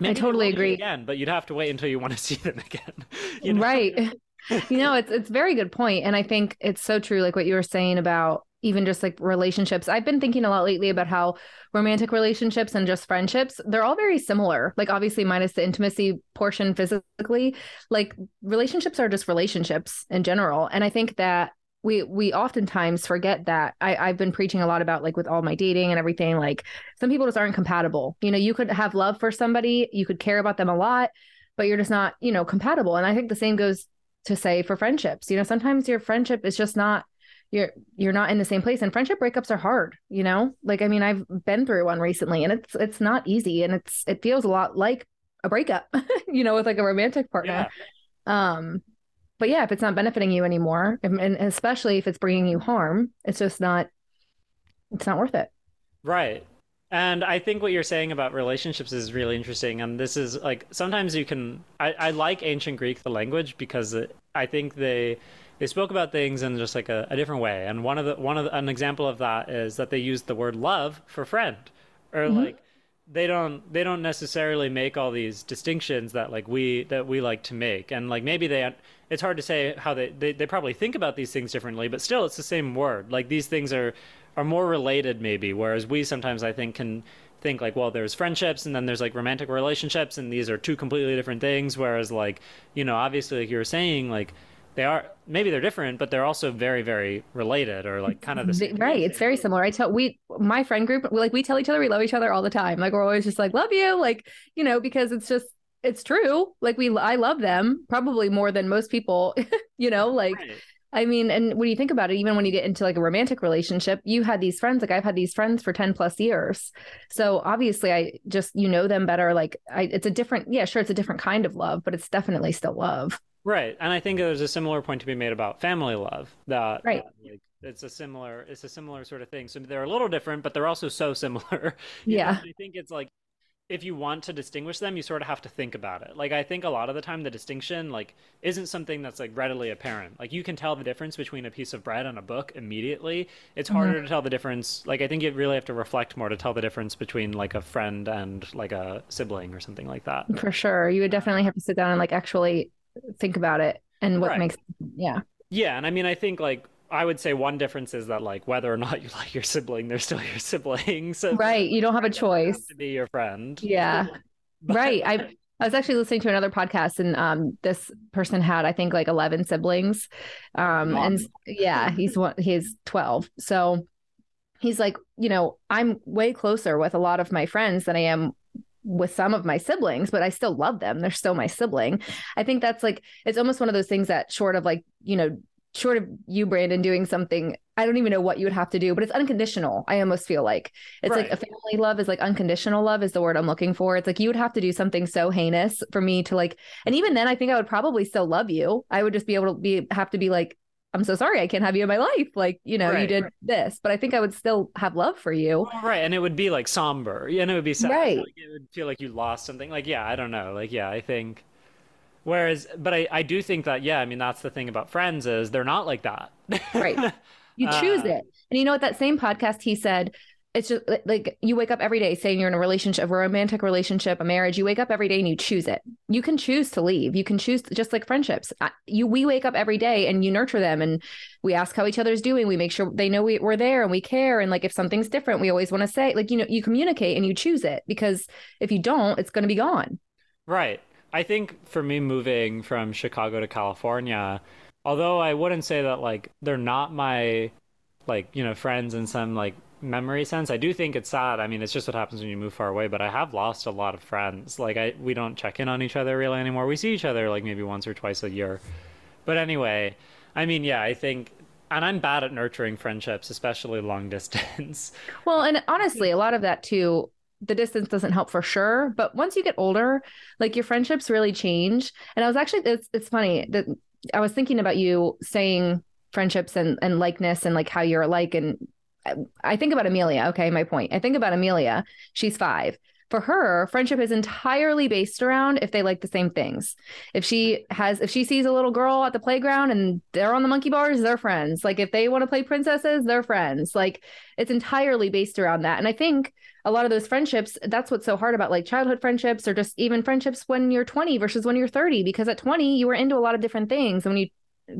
I totally agree. Again, but you'd have to wait until you want to see them again. You know? Right. you know, it's it's very good point, and I think it's so true. Like what you were saying about even just like relationships. I've been thinking a lot lately about how romantic relationships and just friendships, they're all very similar. Like obviously minus the intimacy portion physically, like relationships are just relationships in general. And I think that we we oftentimes forget that I, I've been preaching a lot about like with all my dating and everything, like some people just aren't compatible. You know, you could have love for somebody, you could care about them a lot, but you're just not, you know, compatible. And I think the same goes to say for friendships. You know, sometimes your friendship is just not you're you're not in the same place and friendship breakups are hard you know like i mean i've been through one recently and it's it's not easy and it's it feels a lot like a breakup you know with like a romantic partner yeah. um but yeah if it's not benefiting you anymore and especially if it's bringing you harm it's just not it's not worth it right and I think what you're saying about relationships is really interesting. And this is like sometimes you can. I, I like ancient Greek, the language, because it, I think they they spoke about things in just like a, a different way. And one of the one of the, an example of that is that they used the word love for friend, or mm-hmm. like they don't they don't necessarily make all these distinctions that like we that we like to make. And like maybe they it's hard to say how they, they they probably think about these things differently but still it's the same word. Like these things are are more related maybe. Whereas we sometimes i think can think like well there's friendships and then there's like romantic relationships and these are two completely different things. Whereas like you know obviously like you were saying like they are maybe they're different but they're also very very related or like kind of the same right it's very similar i tell we my friend group we like we tell each other we love each other all the time like we're always just like love you like you know because it's just it's true like we i love them probably more than most people you know like right. I mean, and when you think about it, even when you get into like a romantic relationship, you had these friends, like I've had these friends for 10 plus years. So obviously I just, you know, them better. Like I, it's a different, yeah, sure. It's a different kind of love, but it's definitely still love. Right, and I think there's a similar point to be made about family love. That right. like, it's a similar it's a similar sort of thing. So they're a little different, but they're also so similar. yeah. Know? I think it's like if you want to distinguish them, you sort of have to think about it. Like I think a lot of the time the distinction like isn't something that's like readily apparent. Like you can tell the difference between a piece of bread and a book immediately. It's mm-hmm. harder to tell the difference. Like I think you really have to reflect more to tell the difference between like a friend and like a sibling or something like that. For sure. You would definitely have to sit down and like actually think about it and what right. makes yeah. Yeah and i mean i think like i would say one difference is that like whether or not you like your sibling they're still your sibling so right you don't have a choice. to be your friend. Yeah. But... right i I was actually listening to another podcast and um, this person had I think like 11 siblings. Um, and yeah, he's one he's 12. So he's like, you know, I'm way closer with a lot of my friends than I am with some of my siblings, but I still love them. They're still my sibling. I think that's like it's almost one of those things that short of like, you know, short of you, Brandon, doing something, I don't even know what you would have to do, but it's unconditional. I almost feel like it's right. like a family love is like unconditional love is the word I'm looking for. It's like you would have to do something so heinous for me to like, and even then I think I would probably still love you. I would just be able to be have to be like, I'm so sorry I can't have you in my life. Like, you know, right, you did right. this, but I think I would still have love for you. Right. And it would be like somber. And it would be sad. Right. Like, it would feel like you lost something. Like, yeah, I don't know. Like, yeah, I think. Whereas, but I, I do think that, yeah, I mean, that's the thing about friends is they're not like that. right. You choose uh, it. And you know what? That same podcast, he said, it's just like you wake up every day saying you're in a relationship, a romantic relationship, a marriage. You wake up every day and you choose it. You can choose to leave. You can choose to, just like friendships. You we wake up every day and you nurture them and we ask how each other's doing. We make sure they know we, we're there and we care. And like if something's different, we always want to say like you know you communicate and you choose it because if you don't, it's going to be gone. Right. I think for me moving from Chicago to California, although I wouldn't say that like they're not my like you know friends in some like memory sense. I do think it's sad. I mean, it's just what happens when you move far away. But I have lost a lot of friends. Like I, we don't check in on each other really anymore. We see each other like maybe once or twice a year. But anyway, I mean, yeah, I think, and I'm bad at nurturing friendships, especially long distance. Well, and honestly, a lot of that too. The distance doesn't help for sure, but once you get older, like your friendships really change. And I was actually, it's it's funny that I was thinking about you saying friendships and and likeness and like how you're alike and I think about Amelia. Okay, my point. I think about Amelia. She's five. For her, friendship is entirely based around if they like the same things. If she has, if she sees a little girl at the playground and they're on the monkey bars, they're friends. Like if they want to play princesses, they're friends. Like it's entirely based around that. And I think a lot of those friendships, that's what's so hard about like childhood friendships or just even friendships when you're 20 versus when you're 30. Because at 20, you were into a lot of different things. And when you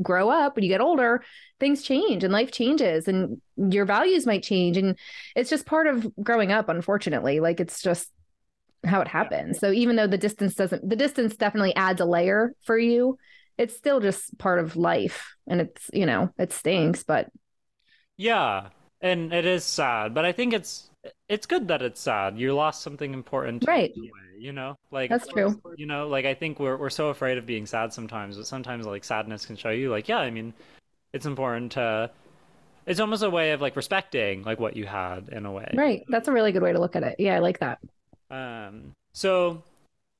grow up when you get older things change and life changes and your values might change. And it's just part of growing up unfortunately. Like it's just how it happens. So even though the distance doesn't the distance definitely adds a layer for you it's still just part of life and it's you know it stinks but yeah and it is sad but i think it's it's good that it's sad. You lost something important right. you know? Like that's true. you know like i think we're, we're so afraid of being sad sometimes but sometimes like sadness can show you like yeah i mean it's important to it's almost a way of like respecting like what you had in a way. Right. That's a really good way to look at it. Yeah i like that. Um so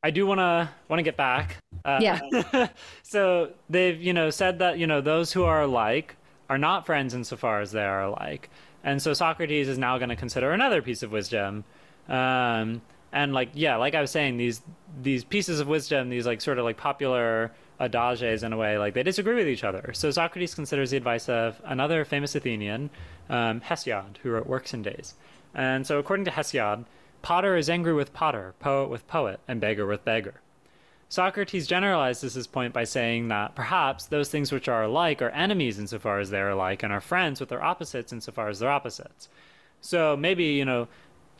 i do want to want to get back. Uh, yeah. so they've you know said that you know those who are alike are not friends insofar as they are alike and so socrates is now going to consider another piece of wisdom. Um and like yeah like i was saying these these pieces of wisdom these like sort of like popular adages in a way like they disagree with each other. So socrates considers the advice of another famous athenian um, hesiod who wrote works and days. And so according to hesiod potter is angry with potter poet with poet and beggar with beggar Socrates generalizes his point by saying that perhaps those things which are alike are enemies insofar as they are alike and are friends with their opposites insofar as they're opposites. So maybe, you know,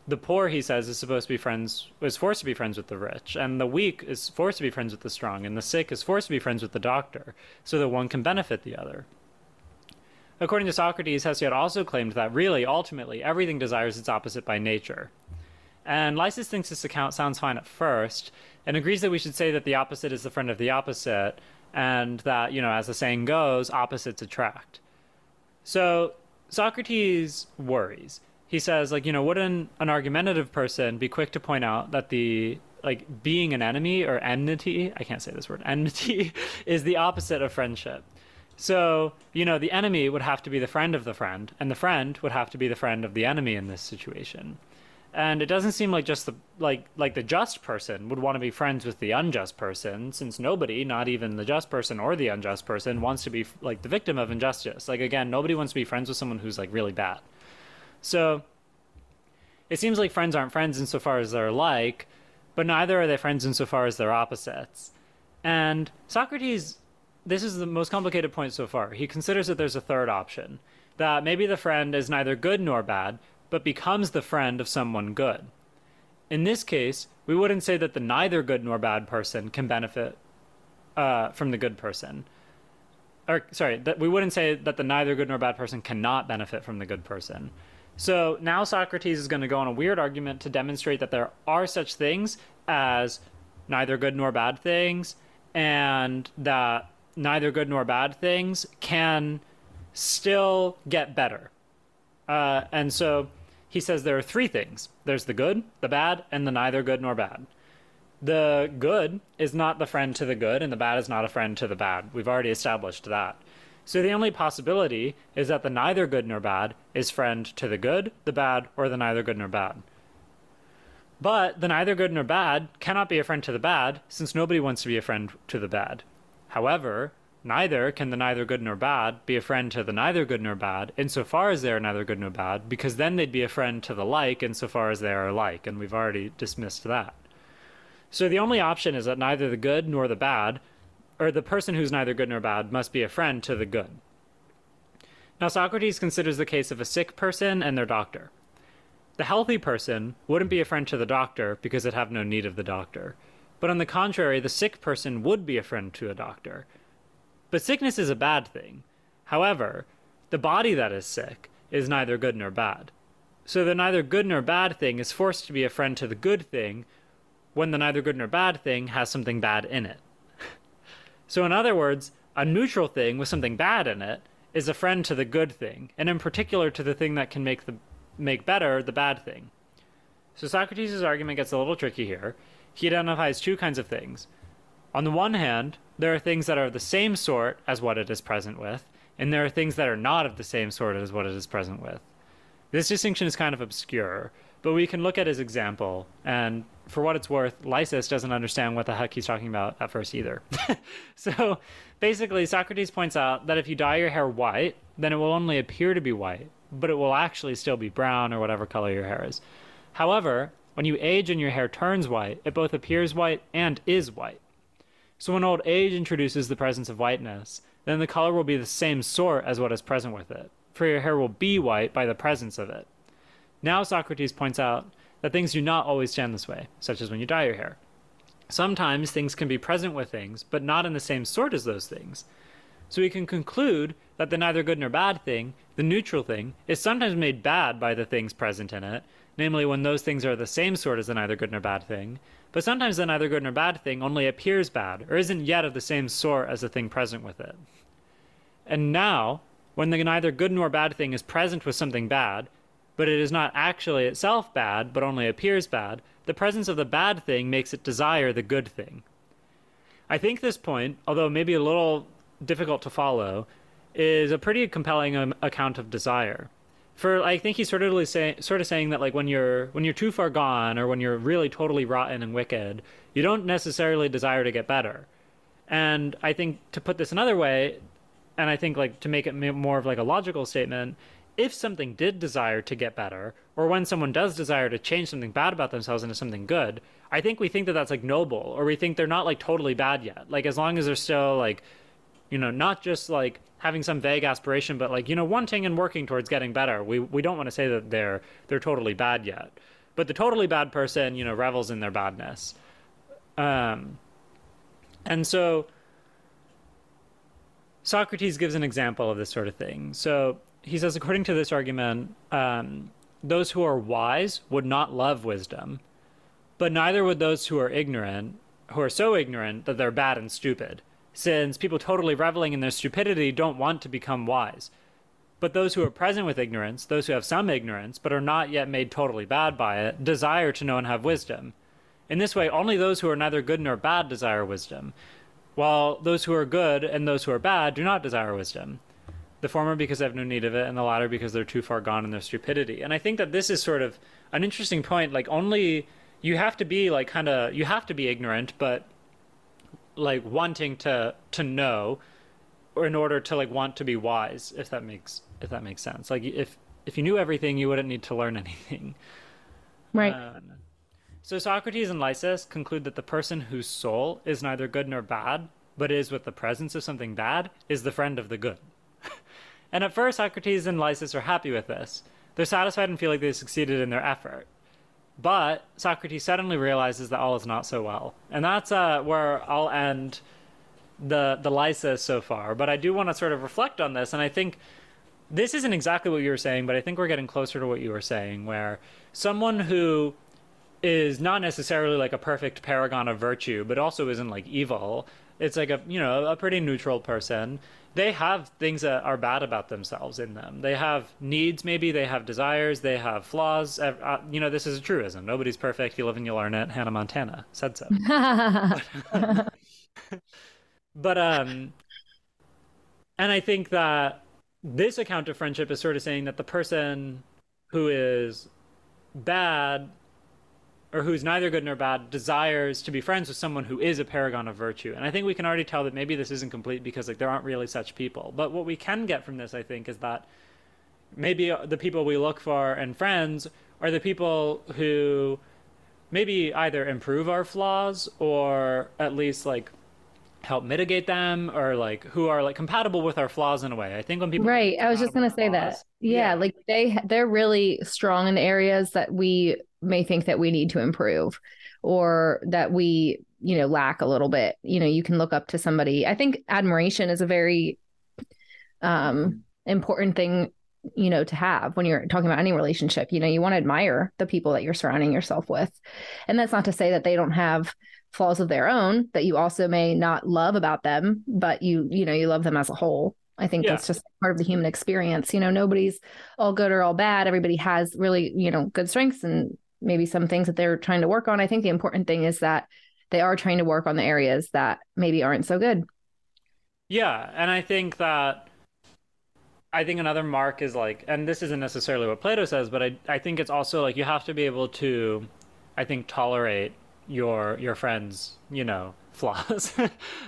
the poor, he says, is supposed to be friends, is forced to be friends with the rich, and the weak is forced to be friends with the strong, and the sick is forced to be friends with the doctor, so that one can benefit the other. According to Socrates, Hesiod also claimed that really, ultimately, everything desires its opposite by nature. And Lysis thinks this account sounds fine at first, and agrees that we should say that the opposite is the friend of the opposite, and that, you know, as the saying goes, opposites attract. So Socrates worries. He says like you know wouldn't an argumentative person be quick to point out that the like being an enemy or enmity i can't say this word enmity is the opposite of friendship? So you know the enemy would have to be the friend of the friend and the friend would have to be the friend of the enemy in this situation and it doesn't seem like just the like like the just person would want to be friends with the unjust person since nobody not even the just person or the unjust person wants to be like the victim of injustice like again nobody wants to be friends with someone who's like really bad so it seems like friends aren't friends insofar as they're alike, but neither are they friends insofar as they're opposites. And Socrates, this is the most complicated point so far. He considers that there's a third option that maybe the friend is neither good nor bad, but becomes the friend of someone good. In this case, we wouldn't say that the neither good nor bad person can benefit uh, from the good person. Or, sorry, that we wouldn't say that the neither good nor bad person cannot benefit from the good person. So now Socrates is going to go on a weird argument to demonstrate that there are such things as neither good nor bad things, and that neither good nor bad things can still get better. Uh, and so he says there are three things there's the good, the bad, and the neither good nor bad. The good is not the friend to the good, and the bad is not a friend to the bad. We've already established that. So the only possibility is that the neither good nor bad is friend to the good, the bad, or the neither good nor bad. But the neither good nor bad cannot be a friend to the bad, since nobody wants to be a friend to the bad. However, neither can the neither good nor bad be a friend to the neither good nor bad insofar as they are neither good nor bad, because then they'd be a friend to the like insofar as they are alike, and we've already dismissed that. So the only option is that neither the good nor the bad, or the person who's neither good nor bad, must be a friend to the good. Now, Socrates considers the case of a sick person and their doctor. The healthy person wouldn't be a friend to the doctor because it'd have no need of the doctor. But on the contrary, the sick person would be a friend to a doctor but sickness is a bad thing. However, the body that is sick is neither good nor bad. So the neither good nor bad thing is forced to be a friend to the good thing when the neither good nor bad thing has something bad in it. so, in other words, a neutral thing with something bad in it is a friend to the good thing, and in particular to the thing that can make the make better the bad thing. So Socrates' argument gets a little tricky here. He identifies two kinds of things. On the one hand, there are things that are of the same sort as what it is present with, and there are things that are not of the same sort as what it is present with. This distinction is kind of obscure, but we can look at his example, and for what it's worth, Lysis doesn't understand what the heck he's talking about at first either. so basically, Socrates points out that if you dye your hair white, then it will only appear to be white, but it will actually still be brown or whatever color your hair is. However, when you age and your hair turns white, it both appears white and is white. So when old age introduces the presence of whiteness, then the color will be the same sort as what is present with it, for your hair will be white by the presence of it. Now Socrates points out that things do not always stand this way, such as when you dye your hair. Sometimes things can be present with things, but not in the same sort as those things. So we can conclude that the neither good nor bad thing, the neutral thing, is sometimes made bad by the things present in it, namely when those things are the same sort as the neither good nor bad thing, but sometimes the neither good nor bad thing only appears bad, or isn't yet of the same sort as the thing present with it. And now, when the neither good nor bad thing is present with something bad, but it is not actually itself bad, but only appears bad, the presence of the bad thing makes it desire the good thing. I think this point, although maybe a little difficult to follow, is a pretty compelling um, account of desire for I think he's sort of say, sort of saying that like when you're when you're too far gone or when you're really totally rotten and wicked, you don't necessarily desire to get better. And I think to put this another way, and I think like to make it more of like a logical statement, if something did desire to get better, or when someone does desire to change something bad about themselves into something good, I think we think that that's like noble, or we think they're not like totally bad yet. Like as long as they're still like, you know, not just like having some vague aspiration, but like you know, wanting and working towards getting better. We we don't want to say that they're they're totally bad yet, but the totally bad person, you know, revels in their badness. Um, and so Socrates gives an example of this sort of thing. So he says, according to this argument, um, those who are wise would not love wisdom, but neither would those who are ignorant, who are so ignorant that they're bad and stupid since people totally reveling in their stupidity don't want to become wise. But those who are present with ignorance, those who have some ignorance, but are not yet made totally bad by it, desire to know and have wisdom. In this way, only those who are neither good nor bad desire wisdom, while those who are good and those who are bad do not desire wisdom. The former because they have no need of it, and the latter because they're too far gone in their stupidity. And I think that this is sort of an interesting point. Like, only you have to be like kind of, you have to be ignorant, but like wanting to to know or in order to like want to be wise if that makes if that makes sense. Like if if you knew everything you wouldn't need to learn anything. Right. Um, so socrates and lysis conclude that the person whose soul is neither good nor bad but is with the presence of something bad is the friend of the good. And at first socrates and lysis are happy with this. They're satisfied and feel like they succeeded in their effort but Socrates suddenly realizes that all is not so well, and that's uh, where I'll end the the Lysis so far. But I do want to sort of reflect on this, and I think this isn't exactly what you were saying, but I think we're getting closer to what you were saying, where someone who is not necessarily like a perfect paragon of virtue, but also isn't like evil. It's like a you know a pretty neutral person they have things that are bad about themselves in them. They have needs, maybe they have desires, they have flaws. Uh, you know, this is a truism. Nobody's perfect. You live and you learn it. Hannah Montana said so. but um, and I think that this account of friendship is sort of saying that the person who is bad or who's neither good nor bad desires to be friends with someone who is a paragon of virtue. And I think we can already tell that maybe this isn't complete because like there aren't really such people. But what we can get from this, I think, is that maybe uh, the people we look for and friends are the people who maybe either improve our flaws or at least like help mitigate them or like who are like compatible with our flaws in a way. I think when people Right. I was just going to say flaws, that. Yeah, yeah, like they they're really strong in areas that we may think that we need to improve or that we, you know, lack a little bit. You know, you can look up to somebody. I think admiration is a very um important thing you know to have when you're talking about any relationship you know you want to admire the people that you're surrounding yourself with and that's not to say that they don't have flaws of their own that you also may not love about them but you you know you love them as a whole. I think yeah. that's just part of the human experience. You know nobody's all good or all bad. Everybody has really you know good strengths and maybe some things that they're trying to work on. I think the important thing is that they are trying to work on the areas that maybe aren't so good. Yeah and i think that I think another mark is like, and this isn't necessarily what Plato says, but I I think it's also like you have to be able to, I think, tolerate your your friends, you know, flaws,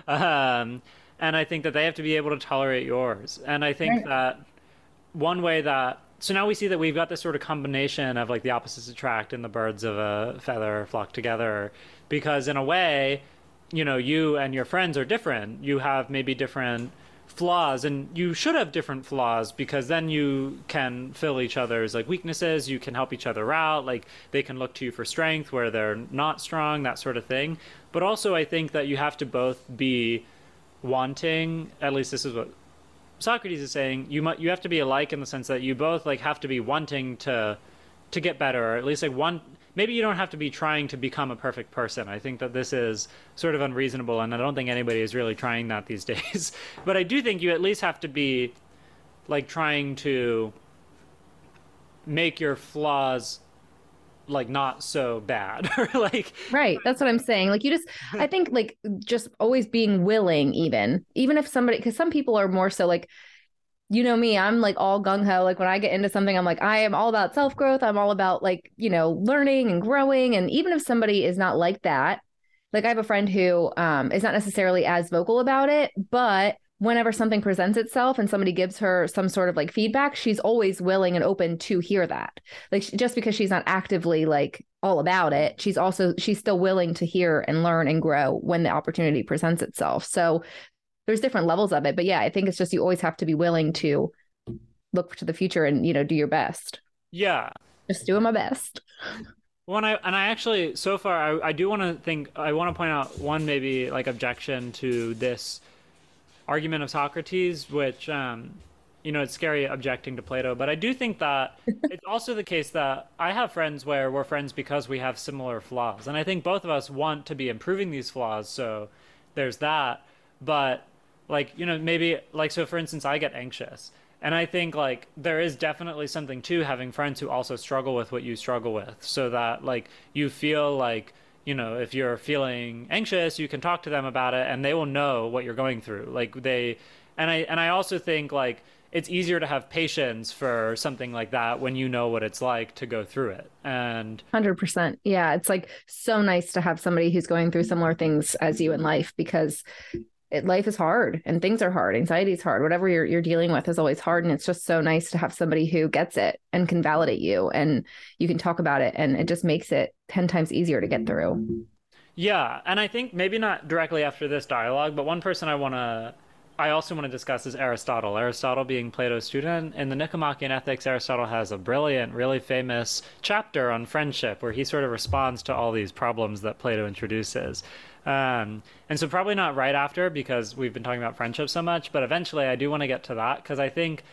um, and I think that they have to be able to tolerate yours. And I think right. that one way that so now we see that we've got this sort of combination of like the opposites attract and the birds of a feather flock together, because in a way, you know, you and your friends are different. You have maybe different flaws and you should have different flaws because then you can fill each other's like weaknesses you can help each other out like they can look to you for strength where they're not strong that sort of thing. But also i think that you have to both be wanting at least this is what socrates is saying you might you have to be alike in the sense that you both like have to be wanting to to get better or at least like one maybe you don't have to be trying to become a perfect person. I think that this is sort of unreasonable, and I don't think anybody is really trying that these days. but I do think you at least have to be like trying to make your flaws like not so bad or like right that's what i'm saying like you just i think like just always being willing even even if somebody because some people are more so like you know me, I'm like all gung ho. Like when I get into something, I'm like, I am all about self growth. I'm all about like, you know, learning and growing. And even if somebody is not like that, like I have a friend who um, is not necessarily as vocal about it, but whenever something presents itself and somebody gives her some sort of like feedback, she's always willing and open to hear that. Like just because she's not actively like all about it, she's also she's still willing to hear and learn and grow when the opportunity presents itself. So there's different levels of it but yeah i think it's just you always have to be willing to look to the future and you know do your best yeah just doing my best when I and I actually so far I, I do want to think I want to point out one maybe like objection to this argument of Socrates, which um, you know it's scary objecting to Plato, but I do think that it's also the case that I have friends where we're friends because we have similar flaws, and I think both of us want to be improving these flaws. So there's that, but like you know maybe like so for instance i get anxious. And i think like there is definitely something to having friends who also struggle with what you struggle with so that like you feel like you know if you're feeling anxious you can talk to them about it and they will know what you're going through. Like they and i and i also think like it's easier to have patience for something like that when you know what it's like to go through it. And 100% yeah it's like so nice to have somebody who's going through similar things as you in life because it, life is hard and things are hard. Anxiety is hard. Whatever you're you're dealing with is always hard. And it's just so nice to have somebody who gets it and can validate you and you can talk about it. And it just makes it 10 times easier to get through. Yeah. And I think maybe not directly after this dialogue, but one person I want to I also want to discuss is Aristotle. Aristotle being Plato's student. In the Nicomachean Ethics, Aristotle has a brilliant, really famous chapter on friendship where he sort of responds to all these problems that Plato introduces. Um, and so probably not right after because we've been talking about friendship so much, but eventually I do want to get to that because I think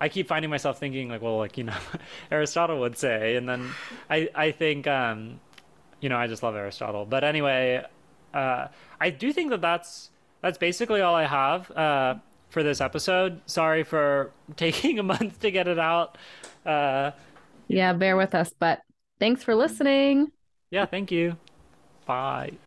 I keep finding myself thinking like, well, like you know, Aristotle would say, and then I I think um, you know I just love Aristotle. But anyway, uh, I do think that that's that's basically all I have uh, for this episode. Sorry for taking a month to get it out. Uh, yeah, bear with us, but thanks for listening. Yeah, thank you. Bye.